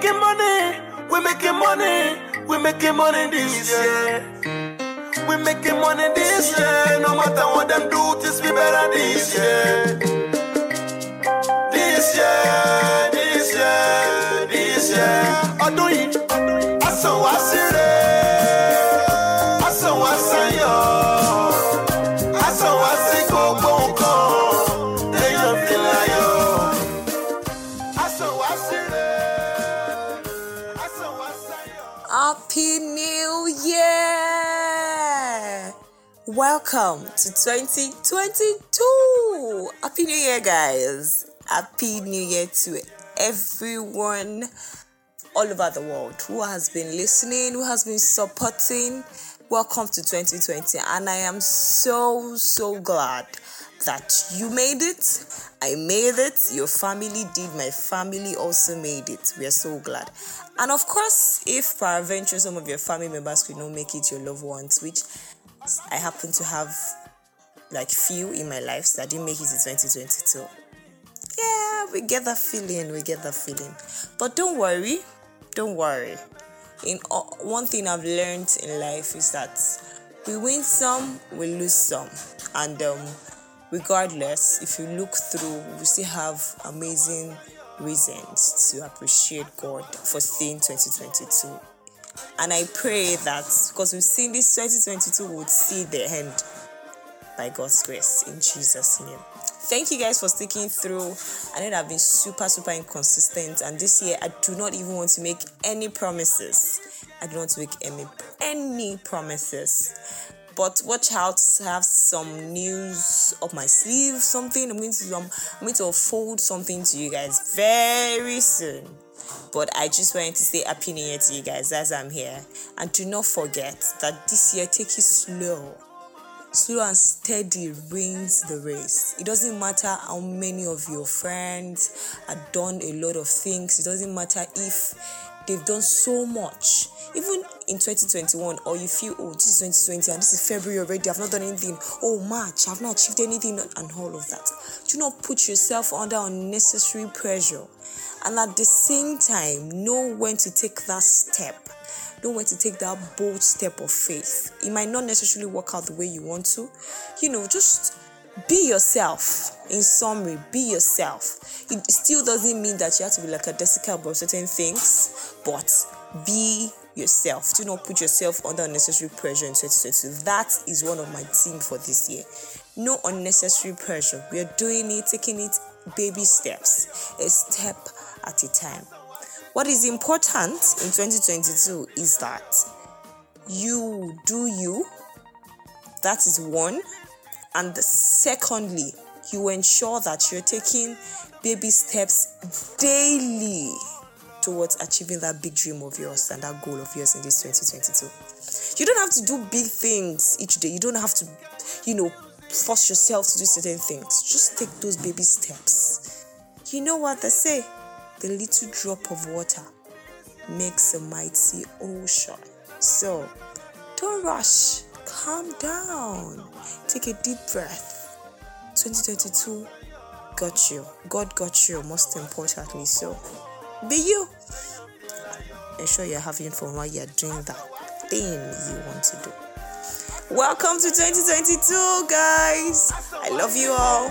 making money, we making money, we making money this year. We making money this year. No matter what them do, this be better this year. Happy New Year! Welcome to 2022. Happy New Year, guys. Happy New Year to everyone all over the world who has been listening, who has been supporting. Welcome to 2020, and I am so so glad that you made it. I made it. Your family did. My family also made it. We are so glad. And of course, if peradventure some of your family members could not make it, your loved ones, which I happen to have like few in my life that didn't make it in 2022. Yeah, we get that feeling. We get that feeling. But don't worry. Don't worry. In all, one thing I've learned in life is that we win some, we lose some, and um, regardless, if you look through, we still have amazing reasons to appreciate God for seeing 2022. And I pray that because we've seen this 2022, would see the end by God's grace in Jesus' name. Thank you guys for sticking through. I know I've been super, super inconsistent, and this year I do not even want to make any promises. I don't want to make any any promises. But watch out, have some news up my sleeve, something. I'm going to I'm going to unfold something to you guys very soon. But I just wanted to say happy new year to you guys as I'm here. And do not forget that this year take it slow slow and steady wins the race. It doesn't matter how many of your friends have done a lot of things. It doesn't matter if they've done so much. Even in 2021, or you feel, oh, this is 2020 and this is February already, I've not done anything. Oh, March, I've not achieved anything, and all of that. Do not put yourself under unnecessary pressure. And at the same time, know when to take that step know when to take that bold step of faith. It might not necessarily work out the way you want to. You know, just be yourself. In summary, be yourself. It still doesn't mean that you have to be like a Jessica about certain things, but be yourself. Do not put yourself under unnecessary pressure in 2022. That is one of my theme for this year. No unnecessary pressure. We are doing it, taking it baby steps, a step at a time. What is important in 2022 is that you do you. That is one. And secondly, you ensure that you're taking baby steps daily towards achieving that big dream of yours and that goal of yours in this 2022. You don't have to do big things each day. You don't have to, you know, force yourself to do certain things. Just take those baby steps. You know what they say? the little drop of water makes a mighty ocean. So don't rush, calm down, take a deep breath. 2022 got you, God got you, most importantly. So be you. Ensure you're having fun while you're doing that thing you want to do. Welcome to 2022, guys. I love you all.